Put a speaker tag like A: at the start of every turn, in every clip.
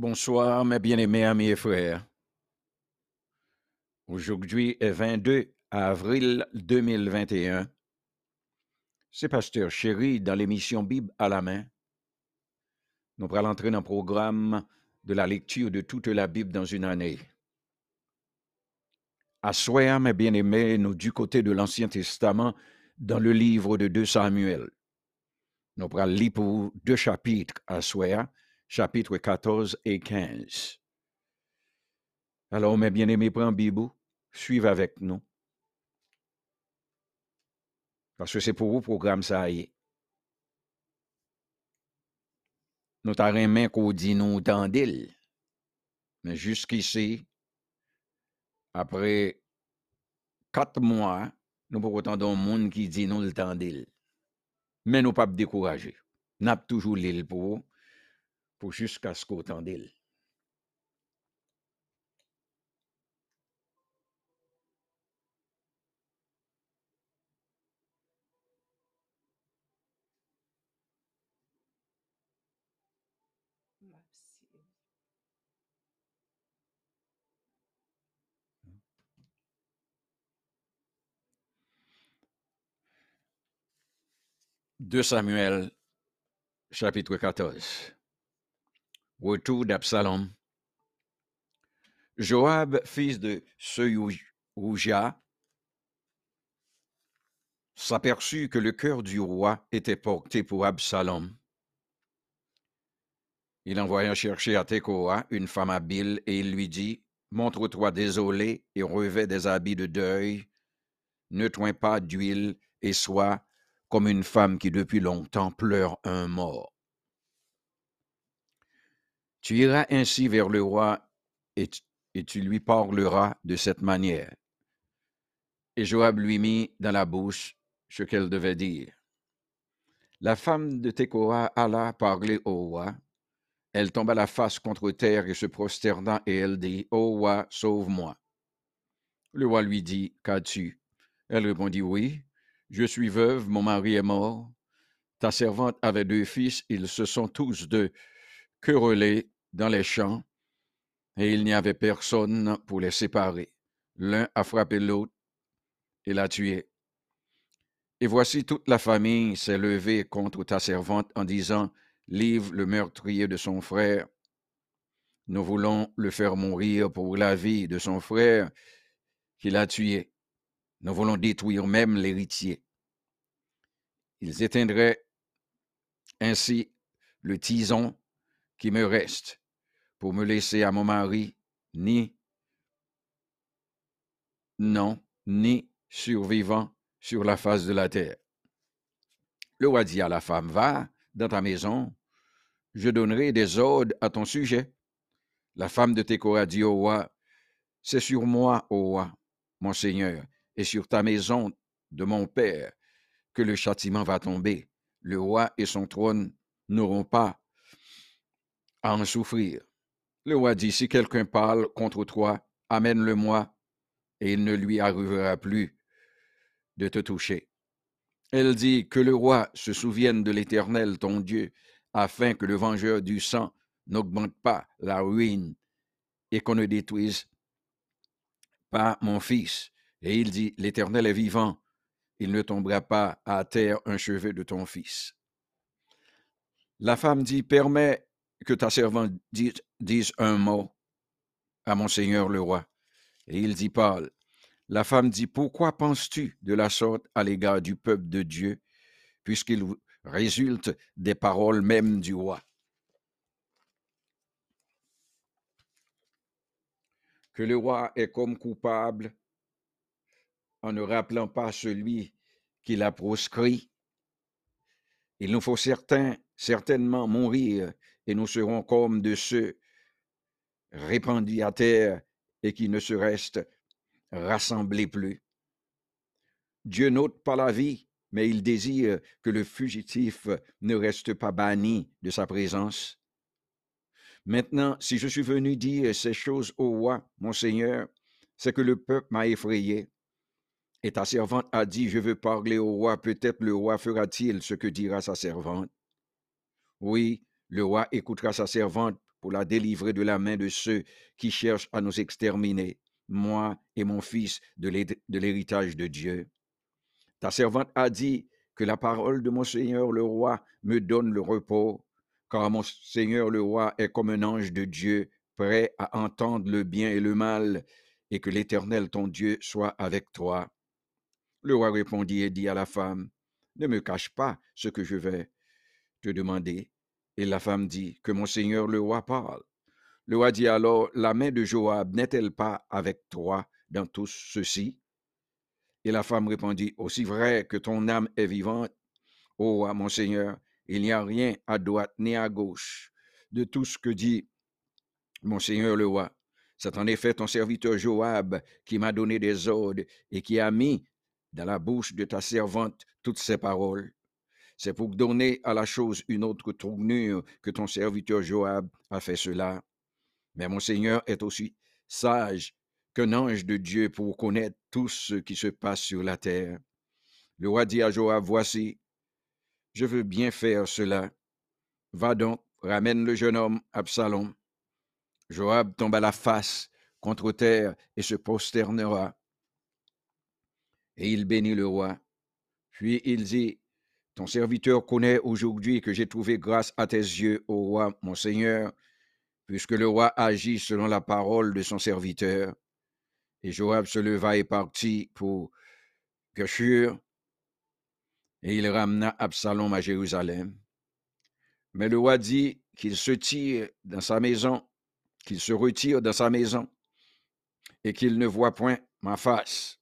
A: Bonsoir, mes bien-aimés amis et frères. Aujourd'hui est 22 avril 2021. C'est Pasteur Chéri dans l'émission Bible à la main. Nous allons entrer dans le programme de la lecture de toute la Bible dans une année. À mes bien-aimés, nous du côté de l'Ancien Testament dans le livre de 2 Samuel. Nous allons lire pour deux chapitres à chapitres 14 et 15. Alors, mes bien-aimés, prenez Bible, suivez avec nous. Parce que c'est pour vous programme ça y. Nous main qu'on dit nous tendil. Mais jusqu'ici, après quatre mois, nous pouvons entendre un monde qui dit nous le tendil. Mais nous pas décourager. Nous avons toujours l'île pour vous, pour jusqu'à ce qu'on tendil. De Samuel, chapitre 14. Retour d'Absalom. Joab, fils de Seuja, s'aperçut que le cœur du roi était porté pour Absalom. Il envoya chercher à Tekoa une femme habile et il lui dit Montre-toi désolé et revêt des habits de deuil, ne toins pas d'huile et sois comme une femme qui depuis longtemps pleure un mort. Tu iras ainsi vers le roi et, tu lui parleras de cette manière. Et Joab lui mit dans la bouche ce qu'elle devait dire. La femme de Tekoa alla parler au roi. Elle tomba la face contre terre et se prosterna, et elle dit, Ô roi, sauve-moi. Le roi lui dit, Qu'as-tu? Elle répondit, Oui, je suis veuve, mon mari est mort. Ta servante avait deux fils, ils se sont tous deux querellés dans les champs, et il n'y avait personne pour les séparer. L'un a frappé l'autre et l'a tué. Et voici toute la famille s'est levée contre ta servante en disant, Livre le meurtrier de son frère. Nous voulons le faire mourir pour la vie de son frère qui l'a tué. Nous voulons détruire même l'héritier. Ils éteindraient ainsi le tison qui me reste pour me laisser à mon mari, ni non, ni survivant sur la face de la terre. Le roi dit à la femme, va dans ta maison, je donnerai des ordres à ton sujet. La femme de Técora dit au roi, c'est sur moi, ô roi, mon Seigneur, et sur ta maison de mon Père que le châtiment va tomber. Le roi et son trône n'auront pas à en souffrir. Le roi dit, si quelqu'un parle contre toi, amène-le-moi, et il ne lui arrivera plus de te toucher. Elle dit, que le roi se souvienne de l'Éternel, ton Dieu, afin que le vengeur du sang n'augmente pas la ruine et qu'on ne détruise pas mon fils. Et il dit, l'Éternel est vivant, il ne tombera pas à terre un cheveu de ton fils. La femme dit, permets que ta servante dise, un mot à mon seigneur le roi. Et il dit, parle. La femme dit, pourquoi penses-tu de la sorte à l'égard du peuple de Dieu, puisqu'il résulte des paroles même du roi? Que le roi est comme coupable en ne rappelant pas celui qui l'a proscrit. Il nous faut certain, certainement mourir, et nous serons comme de ceux répandus à terre et qui ne se restent rassemblés plus. Dieu n'ôte pas la vie, mais il désire que le fugitif ne reste pas banni de sa présence. Maintenant, si je suis venu dire ces choses au roi, mon Seigneur, c'est que le peuple m'a effrayé. Et ta servante a dit, je veux parler au roi, peut-être le roi fera-t-il ce que dira sa servante. Oui, le roi écoutera sa servante pour la délivrer de la main de ceux qui cherchent à nous exterminer, moi et mon fils, de l'héritage de Dieu. Ta servante a dit que la parole de mon Seigneur le roi me donne le repos, car mon Seigneur le roi est comme un ange de Dieu, prêt à entendre le bien et le mal, et que l'Éternel ton Dieu soit avec toi. Le roi répondit et dit à la femme, Ne me cache pas ce que je vais te demander. Et la femme dit, Que mon Seigneur le roi parle. Le roi dit alors, La main de Joab n'est-elle pas avec toi dans tout ceci? Et la femme répondit, Aussi vrai que ton âme est vivante, ô roi, mon Seigneur, il n'y a rien à droite ni à gauche de tout ce que dit mon Seigneur le roi. C'est en effet ton serviteur Joab qui m'a donné des ordres et qui a mis dans la bouche de ta servante toutes ces paroles. C'est pour donner à la chose une autre tournure que ton serviteur Joab a fait cela. Mais mon Seigneur est aussi sage qu'un ange de Dieu pour connaître tout ce qui se passe sur la terre. Le roi dit à Joab, Voici, je veux bien faire cela. Va donc, ramène le jeune homme Absalom. Joab tomba la face contre terre et se prosternera. Et il bénit le roi. Puis il dit, ton serviteur connaît aujourd'hui que j'ai trouvé grâce à tes yeux, ô roi, mon Seigneur, puisque le roi agit selon la parole de son serviteur. Et Joab se leva et partit pour Geshur, et il ramena Absalom à Jérusalem. Mais le roi dit qu'il se tire dans sa maison, qu'il se retire dans sa maison, et qu'il ne voit point ma face.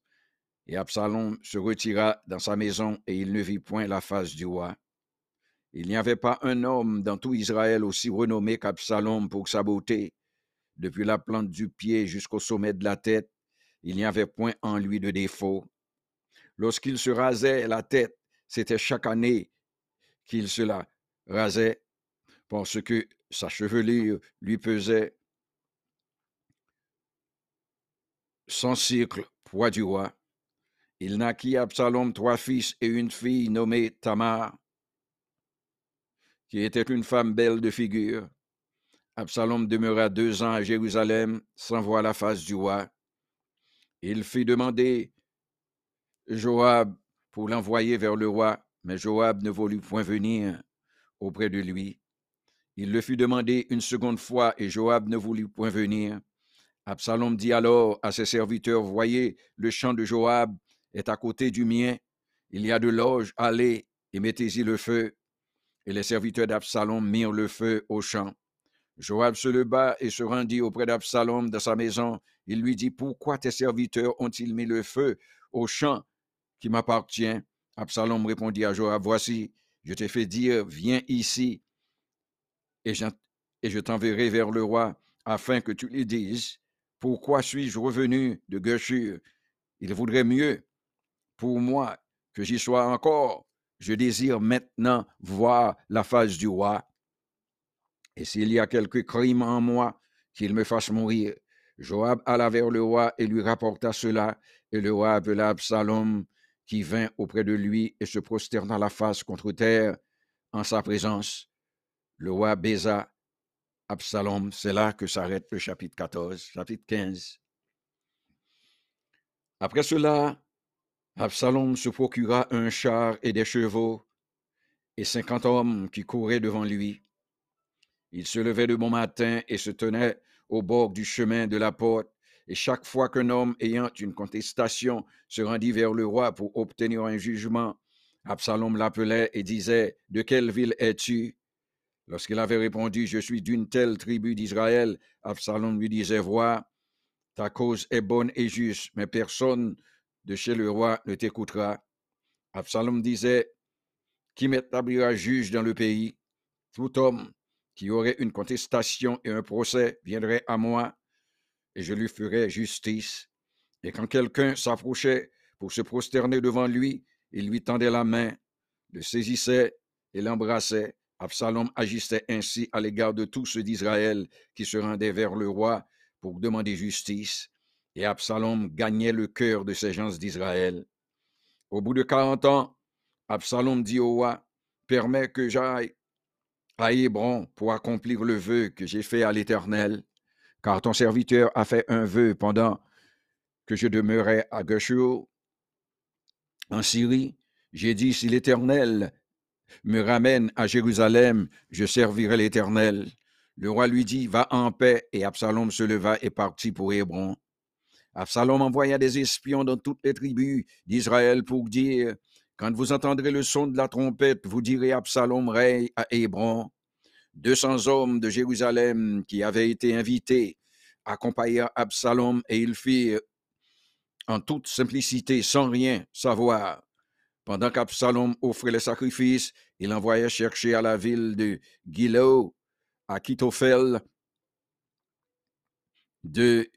A: Et Absalom se retira dans sa maison et il ne vit point la face du roi. Il n'y avait pas un homme dans tout Israël aussi renommé qu'Absalom pour sa beauté. Depuis la plante du pied jusqu'au sommet de la tête, il n'y avait point en lui de défaut. Lorsqu'il se rasait la tête, c'était chaque année qu'il se la rasait, parce que sa chevelure lui pesait son cycle, poids du roi. Il naquit Absalom trois fils et une fille nommée Tamar, qui était une femme belle de figure. Absalom demeura deux ans à Jérusalem sans voir la face du roi. Il fit demander Joab pour l'envoyer vers le roi, mais Joab ne voulut point venir auprès de lui. Il le fit demander une seconde fois, et Joab ne voulut point venir. Absalom dit alors à ses serviteurs, Voyez, le champ de Joab est à côté du mien. Il y a de loges, allez et mettez-y le feu. Et les serviteurs d'Absalom mirent le feu au champ. Joab se leva et se rendit auprès d'Absalom dans sa maison. Il lui dit, Pourquoi tes serviteurs ont-ils mis le feu au champ qui m'appartient? Absalom répondit à Joab, Voici, je t'ai fait dire, viens ici, et je t'enverrai vers le roi, afin que tu lui dises, Pourquoi suis-je revenu de Geshur? Il voudrait mieux pour moi que j'y sois encore. Je désire maintenant voir la face du roi. Et s'il y a quelque crime en moi, qu'il me fasse mourir. Joab alla vers le roi et lui rapporta cela, et le roi appela Absalom, qui vint auprès de lui et se prosterna la face contre terre en sa présence. Le roi baisa Absalom. C'est là que s'arrête le chapitre 14, chapitre 15. Après cela, Absalom se procura un char et des chevaux et cinquante hommes qui couraient devant lui. Il se levait de bon matin et se tenait au bord du chemin de la porte, et chaque fois qu'un homme ayant une contestation se rendit vers le roi pour obtenir un jugement, Absalom l'appelait et disait, De quelle ville es-tu? Lorsqu'il avait répondu, Je suis d'une telle tribu d'Israël, Absalom lui disait, Vois, ta cause est bonne et juste, mais personne de chez le roi ne t'écoutera. Absalom disait, Qui m'établira juge dans le pays? Tout homme qui aurait une contestation et un procès viendrait à moi, et je lui ferai justice. Et quand quelqu'un s'approchait pour se prosterner devant lui, il lui tendait la main, le saisissait et l'embrassait. Absalom agissait ainsi à l'égard de tous ceux d'Israël qui se rendaient vers le roi pour demander justice et Absalom gagnait le cœur de ces gens d'Israël. Au bout de quarante ans, Absalom dit au roi, Permets que j'aille à Hébron pour accomplir le vœu que j'ai fait à l'Éternel, car ton serviteur a fait un vœu pendant que je demeurais à Geshur, en Syrie. J'ai dit, si l'Éternel me ramène à Jérusalem, je servirai l'Éternel. Le roi lui dit, va en paix, et Absalom se leva et partit pour Hébron. Absalom envoya des espions dans toutes les tribus d'Israël pour dire, quand vous entendrez le son de la trompette, vous direz Absalom règne à Hébron. Deux cents hommes de Jérusalem qui avaient été invités accompagnèrent Absalom et ils firent en toute simplicité, sans rien savoir. Pendant qu'Absalom offrait les sacrifices, il envoya chercher à la ville de Gilo, à Kitophel, de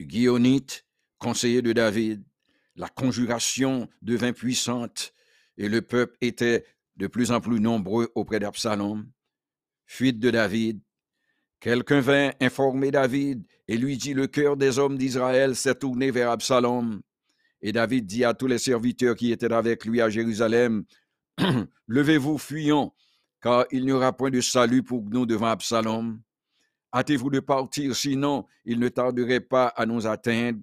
A: Guionite, conseiller de David. La conjuration devint puissante et le peuple était de plus en plus nombreux auprès d'Absalom. Fuite de David. Quelqu'un vint informer David et lui dit, le cœur des hommes d'Israël s'est tourné vers Absalom. Et David dit à tous les serviteurs qui étaient avec lui à Jérusalem, Levez-vous, fuyons, car il n'y aura point de salut pour nous devant Absalom. Hâtez-vous de partir, sinon il ne tarderait pas à nous atteindre,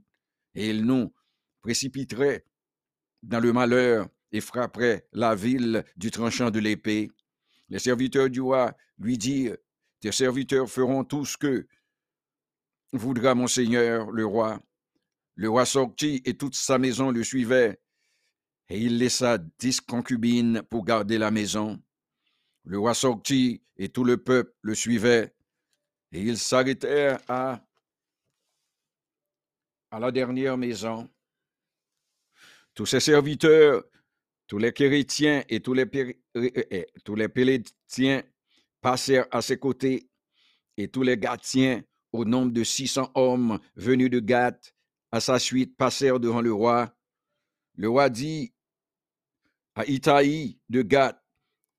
A: et il nous précipiterait dans le malheur et frapperait la ville du tranchant de l'épée. Les serviteurs du roi lui dirent, Tes serviteurs feront tout ce que voudra mon Seigneur le roi. Le roi sortit et toute sa maison le suivait, et il laissa dix concubines pour garder la maison. Le roi sortit et tout le peuple le suivait, et ils s'arrêtèrent à, à la dernière maison. Tous ses serviteurs, tous les chrétiens et tous les, tous les pélétiens passèrent à ses côtés, et tous les Gatiens, au nombre de six cents hommes venus de Gath, à sa suite passèrent devant le roi. Le roi dit à Itaï de Gath,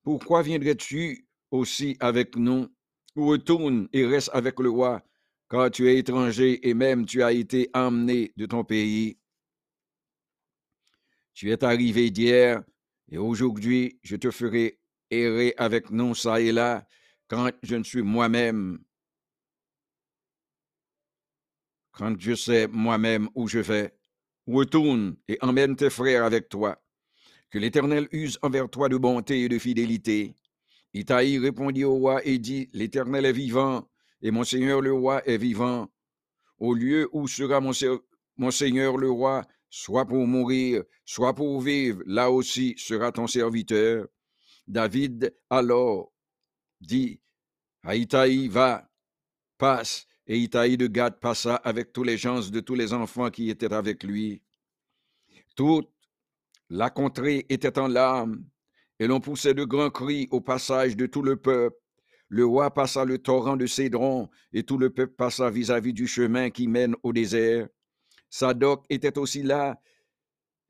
A: Pourquoi viendrais-tu aussi avec nous? Retourne et reste avec le roi, car tu es étranger et même tu as été emmené de ton pays. Tu es arrivé d'hier, et aujourd'hui je te ferai errer avec nous ça et là, quand je ne suis moi-même, quand je sais moi-même où je vais. Retourne et emmène tes frères avec toi. Que l'Éternel use envers toi de bonté et de fidélité. Itaï répondit au roi et dit, L'Éternel est vivant, et mon Seigneur le roi est vivant. Au lieu où sera mon, Seigneur le roi, soit pour mourir, soit pour vivre, là aussi sera ton serviteur. David alors dit à Itaï, va, passe, et Itaï de Gad passa avec tous les gens de tous les enfants qui étaient avec lui. Toute la contrée était en larmes, et l'on poussait de grands cris au passage de tout le peuple. Le roi passa le torrent de Cédron, et tout le peuple passa vis-à-vis -vis du chemin qui mène au désert. Sadoc était aussi là,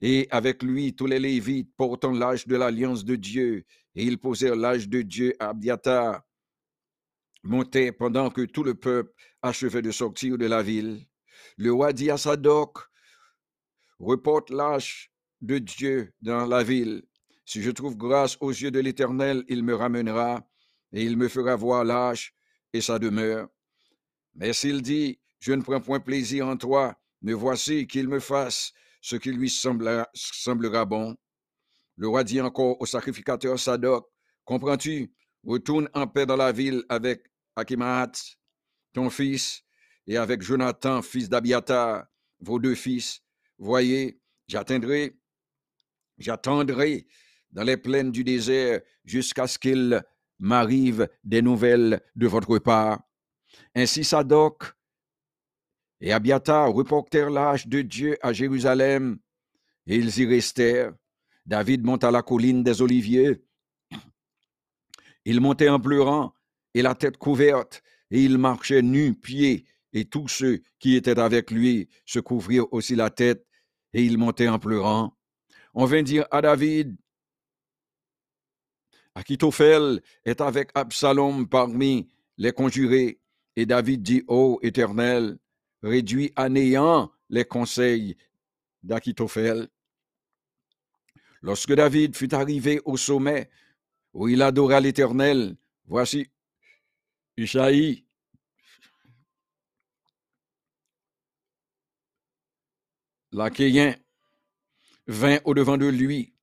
A: et avec lui tous les Lévites portant l'âge de l'alliance de Dieu, et ils posèrent l'âge de Dieu à Abiatar, montait pendant que tout le peuple achevait de sortir de la ville. Le roi dit à Sadoc, reporte l'âge de Dieu dans la ville. Si je trouve grâce aux yeux de l'Éternel, il me ramènera, et il me fera voir l'âge et sa demeure. Mais s'il dit, je ne prends point plaisir en toi, me voici qu'il me fasse ce qui lui semblera, bon. Le roi dit encore au sacrificateur Sadoc, comprends-tu, retourne en paix dans la ville avec Akimaat, ton fils, et avec Jonathan, fils d'Abiatar, vos deux fils. Voyez, j'atteindrai, j'attendrai dans les plaines du désert jusqu'à ce qu'il m'arrive des nouvelles de votre part. Ainsi Sadoc et Abiatar reportèrent l'âge de Dieu à Jérusalem, et ils y restèrent. David monta la colline des Oliviers. Il montait en pleurant et la tête couverte, et il marchait nu, pieds, et tous ceux qui étaient avec lui se couvrirent aussi la tête, et il montait en pleurant. On vint dire à David, Achitophel est avec Absalom parmi les conjurés. Et David dit, Ô Éternel, réduit à néant les conseils d'Achitophel. Lorsque David fut arrivé au sommet où il adora l'Éternel. Voici Isaïe. L'Achéen vint au-devant de lui,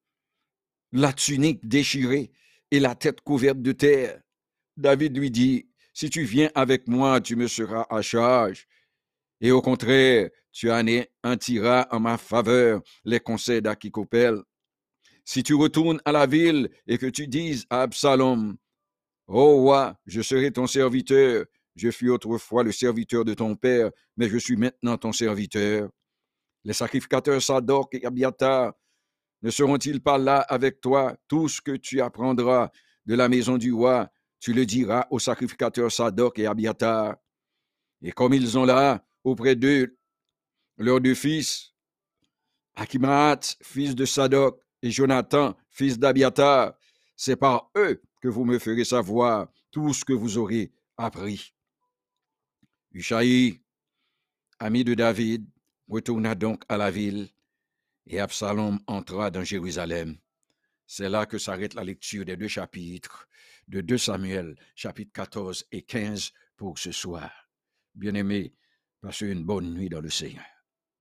A: la tunique déchirée et la tête couverte de terre. David lui dit, Si tu viens avec moi, tu me seras à charge. Et au contraire, tu anéantiras en ma faveur les conseils d'Akikopel. Si tu retournes à la ville et que tu dises à Absalom, Ô roi, je serai ton serviteur, je fus autrefois le serviteur de ton père, mais je suis maintenant ton serviteur. Les sacrificateurs Sadok et Abiatar ne seront-ils pas là avec toi? Tout ce que tu apprendras de la maison du roi, tu le diras aux sacrificateurs Sadok et Abiatar. Et comme ils ont là auprès d'eux leurs deux fils, Akimaat, fils de Sadok, et Jonathan, fils d'Abiatar, c'est par eux que vous me ferez savoir tout ce que vous aurez appris. Ushaï, ami de David, retourna donc à la ville et Absalom entra dans Jérusalem. C'est là que s'arrête la lecture des deux chapitres de 2 Samuel, chapitres 14 et 15 pour ce soir. Bien-aimés, passez une bonne nuit dans le Seigneur.